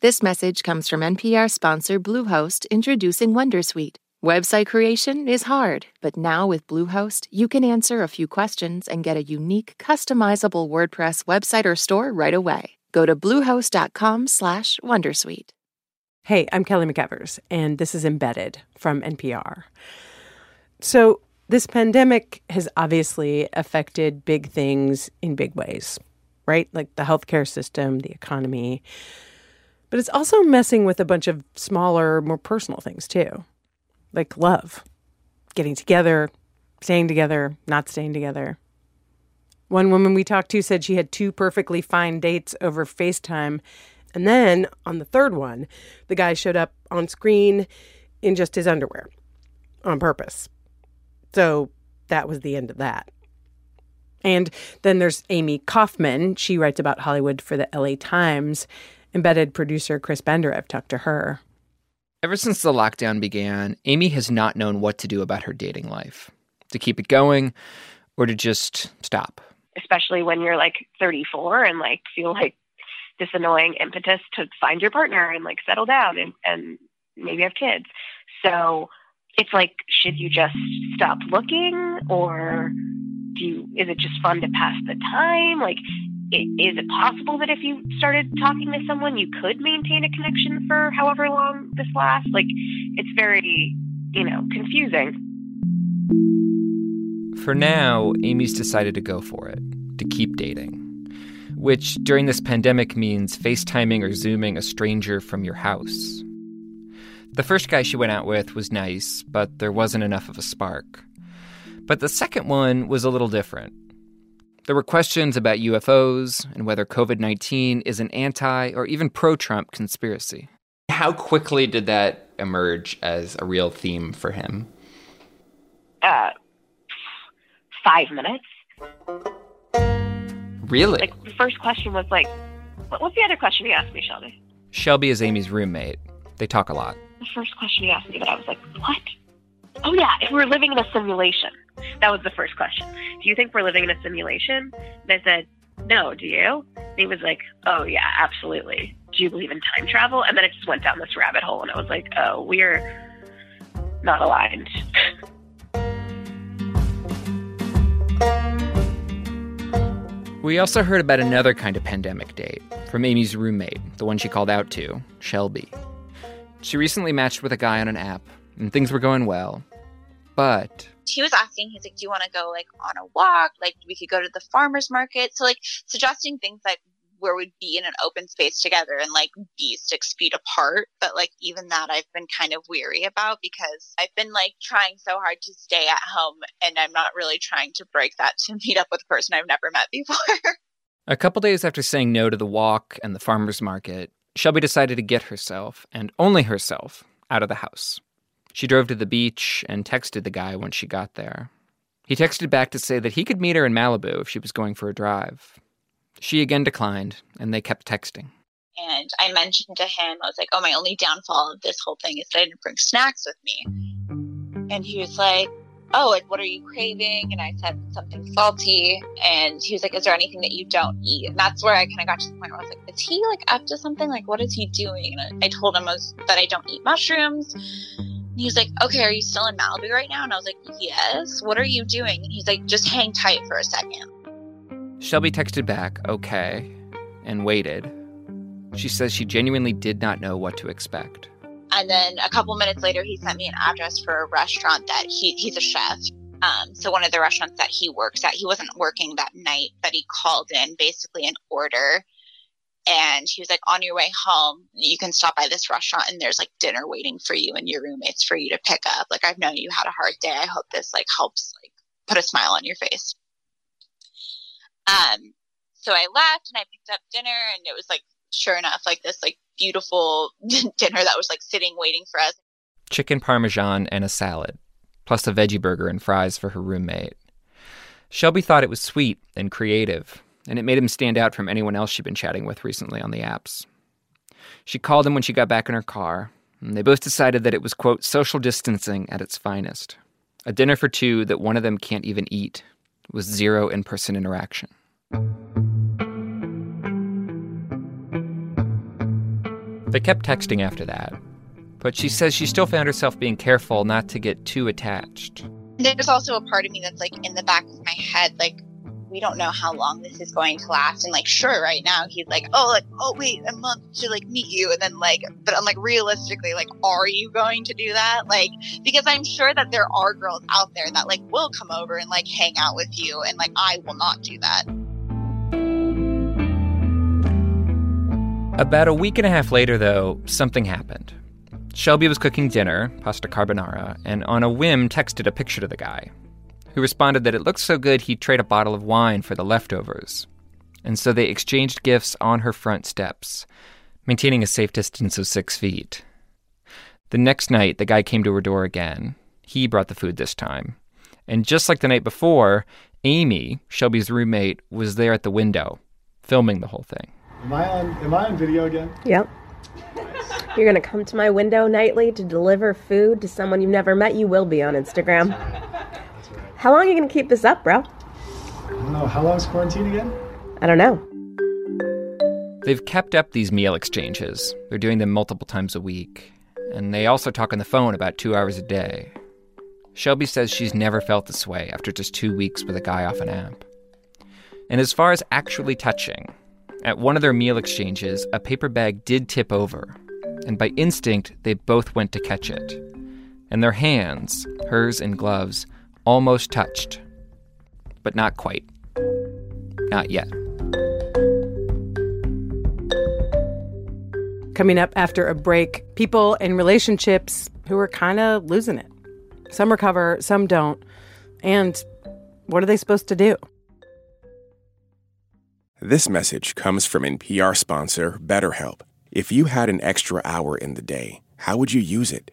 This message comes from NPR sponsor Bluehost introducing Wondersuite. Website creation is hard, but now with Bluehost, you can answer a few questions and get a unique, customizable WordPress website or store right away. Go to bluehost.com/wondersuite. Hey, I'm Kelly McEvers, and this is Embedded from NPR. So, this pandemic has obviously affected big things in big ways, right? Like the healthcare system, the economy. But it's also messing with a bunch of smaller, more personal things too, like love, getting together, staying together, not staying together. One woman we talked to said she had two perfectly fine dates over FaceTime. And then on the third one, the guy showed up on screen in just his underwear on purpose. So that was the end of that. And then there's Amy Kaufman. She writes about Hollywood for the LA Times. Embedded producer Chris Benderev talked to her. Ever since the lockdown began, Amy has not known what to do about her dating life to keep it going or to just stop. Especially when you're like 34 and like feel like this annoying impetus to find your partner and like settle down and, and maybe have kids. So it's like, should you just stop looking or do you, is it just fun to pass the time? Like, is it possible that if you started talking to someone, you could maintain a connection for however long this lasts? Like, it's very, you know, confusing. For now, Amy's decided to go for it, to keep dating, which during this pandemic means FaceTiming or Zooming a stranger from your house. The first guy she went out with was nice, but there wasn't enough of a spark. But the second one was a little different. There were questions about UFOs and whether COVID 19 is an anti or even pro Trump conspiracy. How quickly did that emerge as a real theme for him? Uh, five minutes. Really? Like, the first question was like, what was the other question you asked me, Shelby? Shelby is Amy's roommate. They talk a lot. The first question you asked me, but I was like, what? Oh, yeah, if we're living in a simulation. That was the first question. Do you think we're living in a simulation? And I said, no, do you? And he was like, oh, yeah, absolutely. Do you believe in time travel? And then it just went down this rabbit hole, and I was like, oh, we're not aligned. We also heard about another kind of pandemic date from Amy's roommate, the one she called out to, Shelby. She recently matched with a guy on an app, and things were going well. But he was asking, he's like, Do you want to go like on a walk? Like we could go to the farmer's market. So like suggesting things like where we'd be in an open space together and like be six feet apart. But like even that I've been kind of weary about because I've been like trying so hard to stay at home and I'm not really trying to break that to meet up with a person I've never met before. a couple days after saying no to the walk and the farmer's market, Shelby decided to get herself, and only herself, out of the house. She drove to the beach and texted the guy when she got there. He texted back to say that he could meet her in Malibu if she was going for a drive. She again declined, and they kept texting. And I mentioned to him, I was like, oh, my only downfall of this whole thing is that I didn't bring snacks with me. And he was like, oh, like, what are you craving? And I said something salty. And he was like, is there anything that you don't eat? And that's where I kind of got to the point where I was like, is he like up to something? Like, what is he doing? And I told him was, that I don't eat mushrooms. And he was like, okay, are you still in Malibu right now? And I was like, yes. What are you doing? And he's like, just hang tight for a second. Shelby texted back, okay, and waited. She says she genuinely did not know what to expect. And then a couple minutes later, he sent me an address for a restaurant that he, he's a chef. Um, so one of the restaurants that he works at, he wasn't working that night, but he called in basically an order. And he was like, on your way home, you can stop by this restaurant and there's like dinner waiting for you and your roommates for you to pick up. Like, I've known you had a hard day. I hope this like helps like put a smile on your face. Um, so I left and I picked up dinner and it was like, sure enough, like this like beautiful dinner that was like sitting waiting for us. Chicken parmesan and a salad, plus a veggie burger and fries for her roommate. Shelby thought it was sweet and creative, and it made him stand out from anyone else she'd been chatting with recently on the apps. She called him when she got back in her car, and they both decided that it was, quote, social distancing at its finest. A dinner for two that one of them can't even eat, with zero in person interaction. They kept texting after that, but she says she still found herself being careful not to get too attached. There's also a part of me that's like in the back of my head, like, we don't know how long this is going to last. And like, sure, right now he's like, oh, like, oh, wait, a month to like meet you. And then like, but I'm like, realistically, like, are you going to do that? Like, because I'm sure that there are girls out there that like will come over and like hang out with you. And like, I will not do that. About a week and a half later, though, something happened. Shelby was cooking dinner, pasta carbonara, and on a whim texted a picture to the guy, who responded that it looked so good he'd trade a bottle of wine for the leftovers. And so they exchanged gifts on her front steps, maintaining a safe distance of six feet. The next night, the guy came to her door again. He brought the food this time. And just like the night before, Amy, Shelby's roommate, was there at the window, filming the whole thing. Am I on? Am I on video again? Yep. You're gonna come to my window nightly to deliver food to someone you've never met. You will be on Instagram. How long are you gonna keep this up, bro? I don't know. How long's quarantine again? I don't know. They've kept up these meal exchanges. They're doing them multiple times a week. And they also talk on the phone about two hours a day. Shelby says she's never felt this way after just two weeks with a guy off an app. And as far as actually touching, at one of their meal exchanges, a paper bag did tip over, and by instinct, they both went to catch it. And their hands, hers in gloves, almost touched. But not quite. Not yet. Coming up after a break, people in relationships who are kind of losing it. Some recover, some don't. And what are they supposed to do? This message comes from NPR sponsor BetterHelp. If you had an extra hour in the day, how would you use it?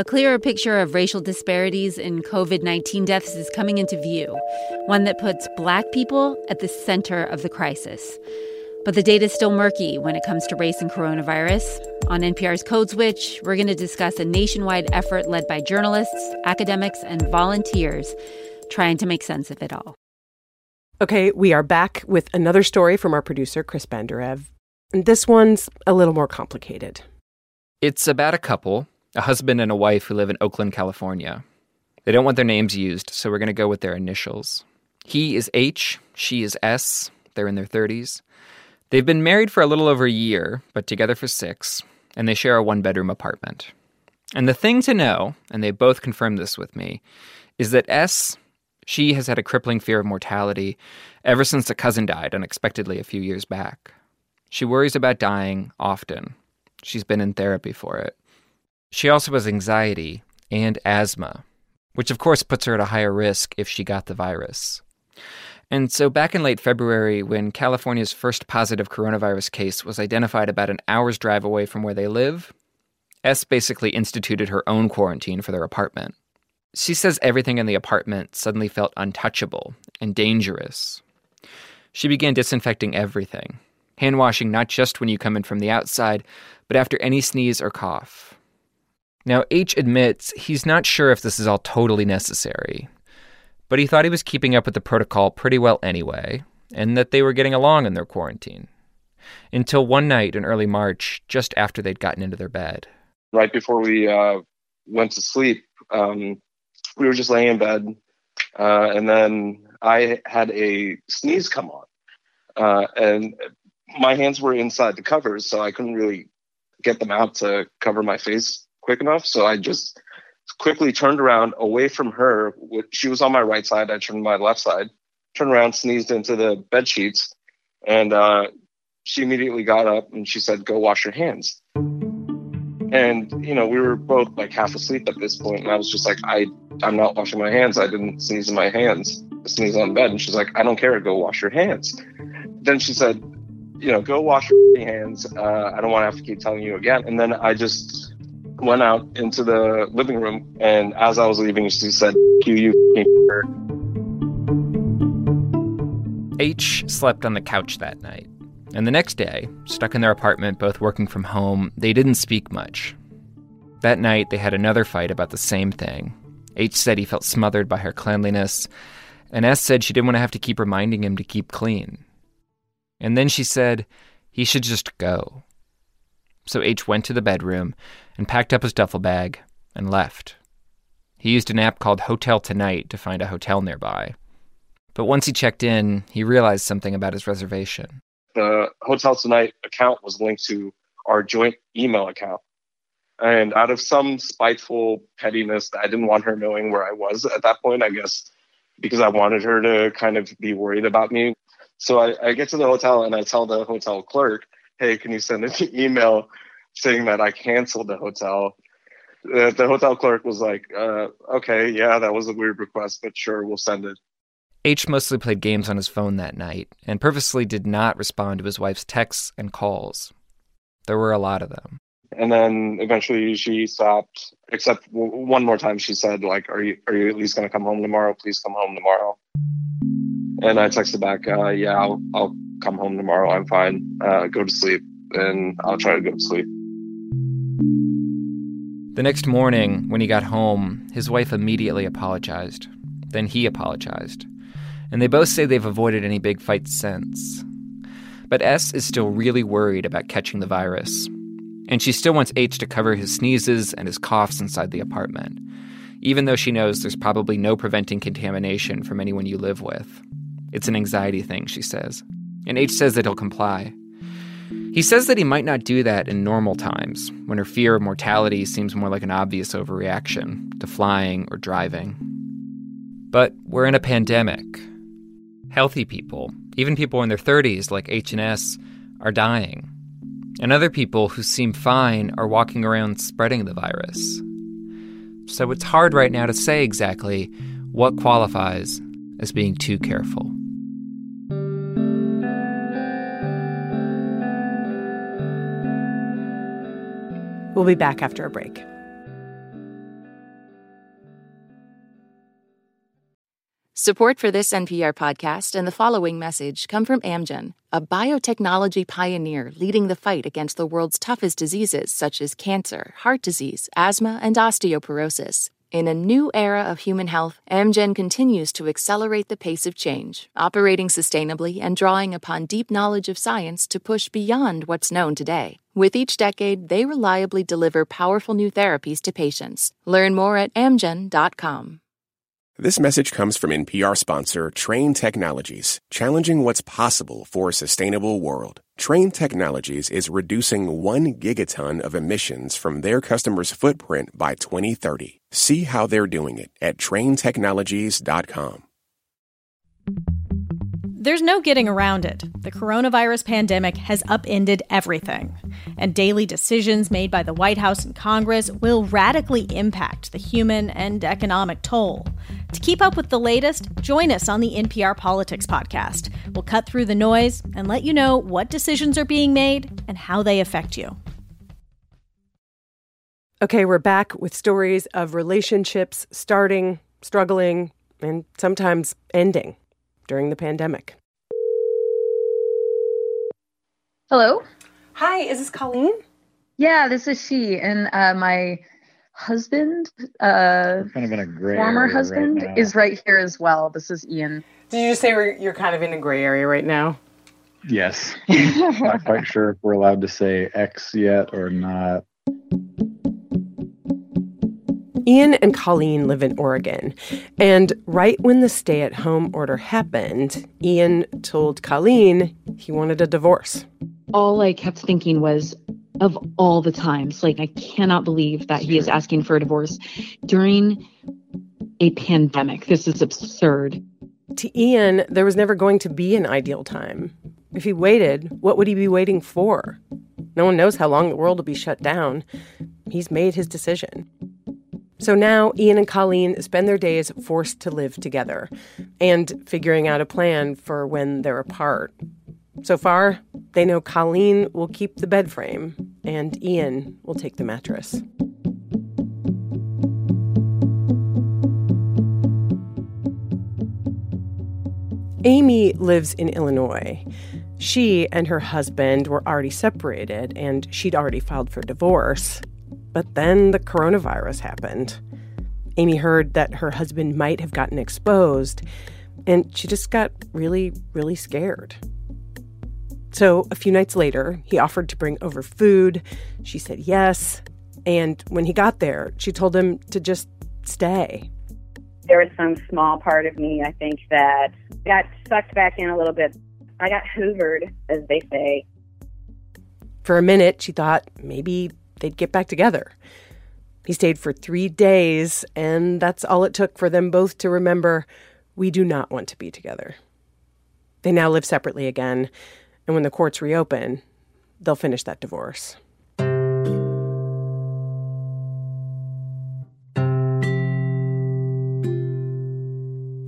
A clearer picture of racial disparities in COVID 19 deaths is coming into view, one that puts black people at the center of the crisis. But the data is still murky when it comes to race and coronavirus. On NPR's Code Switch, we're going to discuss a nationwide effort led by journalists, academics, and volunteers trying to make sense of it all. Okay, we are back with another story from our producer, Chris Benderev. And this one's a little more complicated. It's about a couple a husband and a wife who live in Oakland, California. They don't want their names used, so we're going to go with their initials. He is H, she is S. They're in their 30s. They've been married for a little over a year, but together for six, and they share a one bedroom apartment. And the thing to know, and they both confirmed this with me, is that S, she has had a crippling fear of mortality ever since a cousin died unexpectedly a few years back. She worries about dying often. She's been in therapy for it. She also has anxiety and asthma, which of course puts her at a higher risk if she got the virus. And so, back in late February, when California's first positive coronavirus case was identified about an hour's drive away from where they live, S basically instituted her own quarantine for their apartment. She says everything in the apartment suddenly felt untouchable and dangerous. She began disinfecting everything, hand washing not just when you come in from the outside, but after any sneeze or cough. Now, H admits he's not sure if this is all totally necessary, but he thought he was keeping up with the protocol pretty well anyway, and that they were getting along in their quarantine. Until one night in early March, just after they'd gotten into their bed. Right before we uh, went to sleep, um, we were just laying in bed, uh, and then I had a sneeze come on. Uh, and my hands were inside the covers, so I couldn't really get them out to cover my face quick enough. So I just quickly turned around away from her. She was on my right side. I turned my left side, turned around, sneezed into the bed sheets, and uh, she immediately got up and she said, "Go wash your hands." And you know, we were both like half asleep at this point, and I was just like, "I, I'm not washing my hands. I didn't sneeze in my hands. I sneeze on bed." And she's like, "I don't care. Go wash your hands." Then she said, "You know, go wash your hands. Uh, I don't want to have to keep telling you again." And then I just went out into the living room, and as I was leaving, she said, "You, you." H slept on the couch that night. And the next day, stuck in their apartment, both working from home, they didn't speak much. That night, they had another fight about the same thing. H said he felt smothered by her cleanliness, and S said she didn't want to have to keep reminding him to keep clean. And then she said he should just go. So H went to the bedroom and packed up his duffel bag and left. He used an app called Hotel Tonight to find a hotel nearby. But once he checked in, he realized something about his reservation. The Hotel Tonight account was linked to our joint email account. And out of some spiteful pettiness I didn't want her knowing where I was at that point, I guess, because I wanted her to kind of be worried about me. So I, I get to the hotel and I tell the hotel clerk, hey, can you send an email saying that I canceled the hotel? Uh, the hotel clerk was like, uh, okay, yeah, that was a weird request, but sure, we'll send it. H mostly played games on his phone that night and purposely did not respond to his wife's texts and calls. There were a lot of them. And then eventually she stopped, except one more time she said, like, are you, are you at least going to come home tomorrow? Please come home tomorrow. And I texted back, uh, yeah, I'll, I'll come home tomorrow. I'm fine. Uh, go to sleep and I'll try to go to sleep. The next morning, when he got home, his wife immediately apologized. Then he apologized. And they both say they've avoided any big fights since. But S is still really worried about catching the virus. And she still wants H to cover his sneezes and his coughs inside the apartment, even though she knows there's probably no preventing contamination from anyone you live with. It's an anxiety thing, she says. And H says that he'll comply. He says that he might not do that in normal times, when her fear of mortality seems more like an obvious overreaction to flying or driving. But we're in a pandemic. Healthy people, even people in their 30s like H and S, are dying. And other people who seem fine are walking around spreading the virus. So it's hard right now to say exactly what qualifies as being too careful. We'll be back after a break. Support for this NPR podcast and the following message come from Amgen, a biotechnology pioneer leading the fight against the world's toughest diseases such as cancer, heart disease, asthma, and osteoporosis. In a new era of human health, Amgen continues to accelerate the pace of change, operating sustainably and drawing upon deep knowledge of science to push beyond what's known today. With each decade, they reliably deliver powerful new therapies to patients. Learn more at amgen.com. This message comes from NPR sponsor Trane Technologies, challenging what's possible for a sustainable world. Trane Technologies is reducing 1 gigaton of emissions from their customers' footprint by 2030. See how they're doing it at tranetechnologies.com. There's no getting around it. The coronavirus pandemic has upended everything, and daily decisions made by the White House and Congress will radically impact the human and economic toll. To keep up with the latest, join us on the NPR Politics podcast. We'll cut through the noise and let you know what decisions are being made and how they affect you. Okay, we're back with stories of relationships starting, struggling, and sometimes ending during the pandemic. Hello. Hi, is this Colleen? Yeah, this is she. And uh, my husband, uh, kind of in a gray former area husband, right is right here as well. This is Ian. Did you just say we're, you're kind of in a gray area right now? Yes. not quite sure if we're allowed to say X yet or not. Ian and Colleen live in Oregon. And right when the stay at home order happened, Ian told Colleen he wanted a divorce. all I kept thinking was of all the times, like I cannot believe that he is asking for a divorce during a pandemic. This is absurd. To Ian, there was never going to be an ideal time. If he waited, what would he be waiting for? No one knows how long the world will be shut down. He's made his decision. So now Ian and Colleen spend their days forced to live together and figuring out a plan for when they're apart. So far, they know Colleen will keep the bed frame and Ian will take the mattress. Amy lives in Illinois. She and her husband were already separated, and she'd already filed for divorce. But then the coronavirus happened. Amy heard that her husband might have gotten exposed, and she just got really, really scared. So a few nights later, he offered to bring over food. She said yes. And when he got there, she told him to just stay. There was some small part of me, I think, that got sucked back in a little bit. I got hoovered, as they say. For a minute, she thought maybe they'd get back together. He stayed for three days, and that's all it took for them both to remember we do not want to be together. They now live separately again, and when the courts reopen, they'll finish that divorce.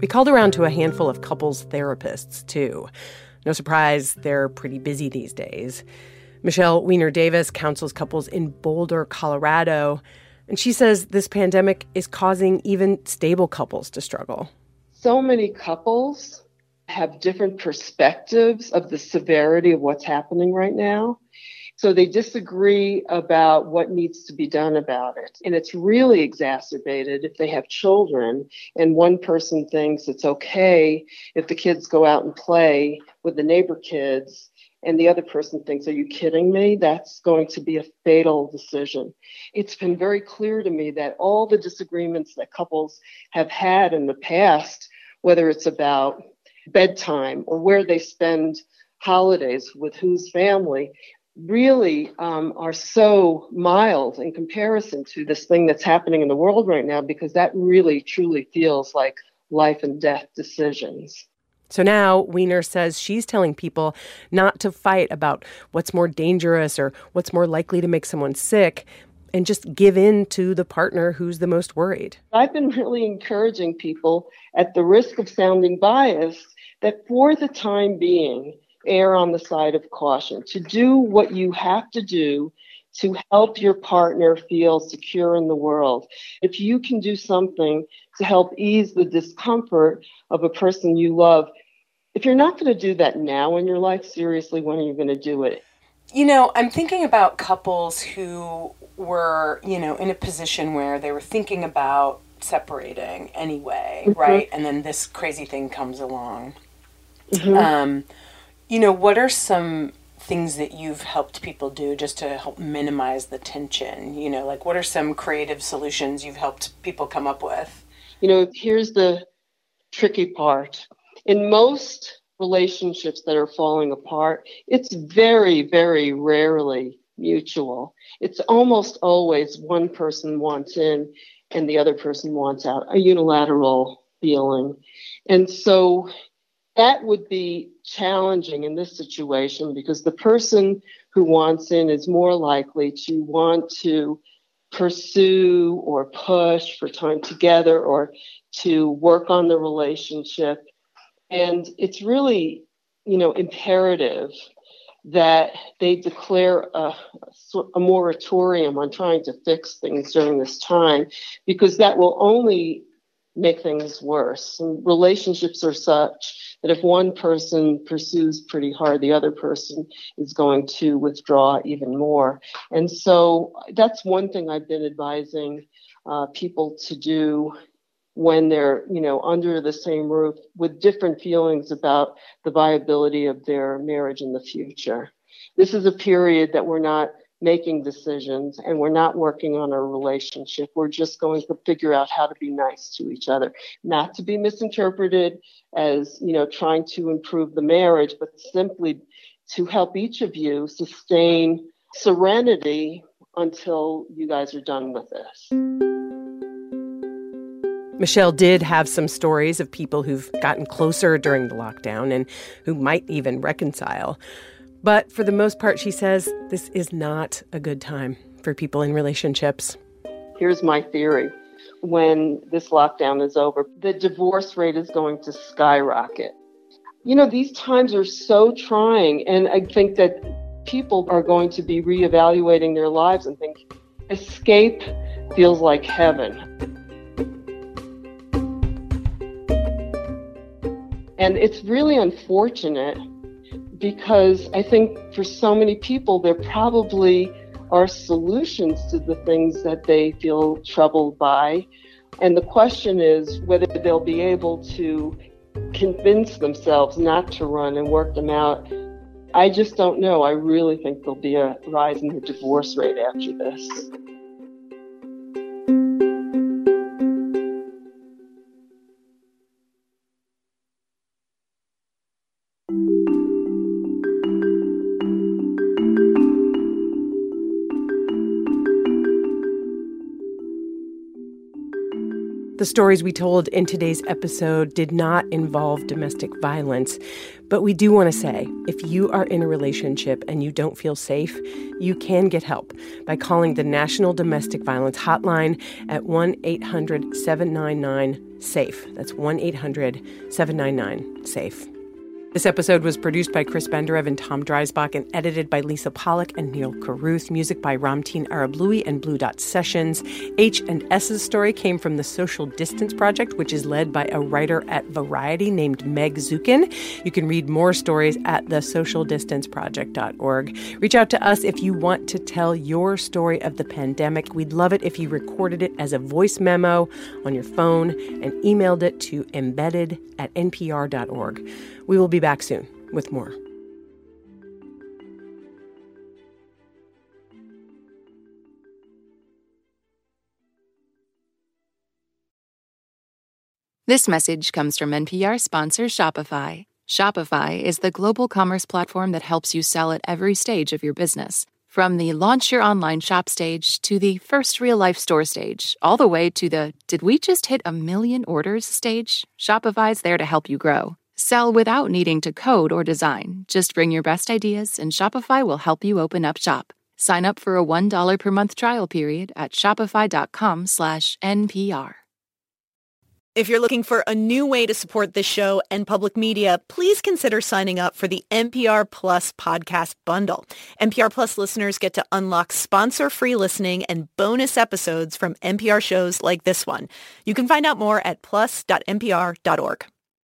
We called around to a handful of couples therapists, too. No surprise, they're pretty busy these days. Michelle Weiner Davis counsels couples in Boulder, Colorado, and she says this pandemic is causing even stable couples to struggle. So many couples have different perspectives of the severity of what's happening right now. So they disagree about what needs to be done about it. And it's really exacerbated if they have children and one person thinks it's okay if the kids go out and play with the neighbor kids and the other person thinks, Are you kidding me? That's going to be a fatal decision. It's been very clear to me that all the disagreements that couples have had in the past, whether it's about bedtime or where they spend holidays with whose family, really um, are so mild in comparison to this thing that's happening in the world right now because that really truly feels like life and death decisions. So now Weiner says she's telling people not to fight about what's more dangerous or what's more likely to make someone sick and just give in to the partner who's the most worried. I've been really encouraging people at the risk of sounding biased that for the time being, err on the side of caution, to do what you have to do to help your partner feel secure in the world. If you can do something to help ease the discomfort of a person you love, if you're not going to do that now in your life, seriously, when are you going to do it? You know, I'm thinking about couples who were, you know, in a position where they were thinking about separating anyway, mm-hmm. right? And then this crazy thing comes along. Mm-hmm. Um, you know, what are some things that you've helped people do just to help minimize the tension? You know, like what are some creative solutions you've helped people come up with? You know, here's the tricky part. In most relationships that are falling apart, it's very, very rarely mutual. It's almost always one person wants in and the other person wants out, a unilateral feeling. And so that would be challenging in this situation because the person who wants in is more likely to want to pursue or push for time together or to work on the relationship. And it's really, you know, imperative that they declare a, a moratorium on trying to fix things during this time because that will only make things worse. And relationships are such that if one person pursues pretty hard, the other person is going to withdraw even more. And so that's one thing I've been advising uh, people to do when they're you know under the same roof with different feelings about the viability of their marriage in the future this is a period that we're not making decisions and we're not working on a relationship. We're just going to figure out how to be nice to each other, not to be misinterpreted as, you know, trying to improve the marriage, but simply to help each of you sustain serenity until you guys are done with this. Michelle did have some stories of people who've gotten closer during the lockdown and who might even reconcile. But for the most part, she says this is not a good time for people in relationships. Here's my theory when this lockdown is over, the divorce rate is going to skyrocket. You know, these times are so trying, and I think that people are going to be reevaluating their lives and think escape feels like heaven. And it's really unfortunate because I think for so many people, there probably are solutions to the things that they feel troubled by. And the question is whether they'll be able to convince themselves not to run and work them out. I just don't know. I really think there'll be a rise in the divorce rate after this. The stories we told in today's episode did not involve domestic violence, but we do want to say if you are in a relationship and you don't feel safe, you can get help by calling the National Domestic Violence Hotline at 1 800 799 SAFE. That's 1 800 799 SAFE. This episode was produced by Chris Benderev and Tom Dreisbach and edited by Lisa Pollak and Neil Carruth. Music by Ramtin Arablouei and Blue Dot Sessions. H and S's story came from the Social Distance Project, which is led by a writer at Variety named Meg Zukin. You can read more stories at thesocialdistanceproject.org. Reach out to us if you want to tell your story of the pandemic. We'd love it if you recorded it as a voice memo on your phone and emailed it to embedded at npr.org. We will be back soon with more. This message comes from NPR sponsor Shopify. Shopify is the global commerce platform that helps you sell at every stage of your business. From the launch your online shop stage to the first real life store stage, all the way to the did we just hit a million orders stage, Shopify's there to help you grow. Sell without needing to code or design. Just bring your best ideas and Shopify will help you open up shop. Sign up for a $1 per month trial period at shopify.com slash NPR. If you're looking for a new way to support this show and public media, please consider signing up for the NPR Plus podcast bundle. NPR Plus listeners get to unlock sponsor-free listening and bonus episodes from NPR shows like this one. You can find out more at plus.npr.org.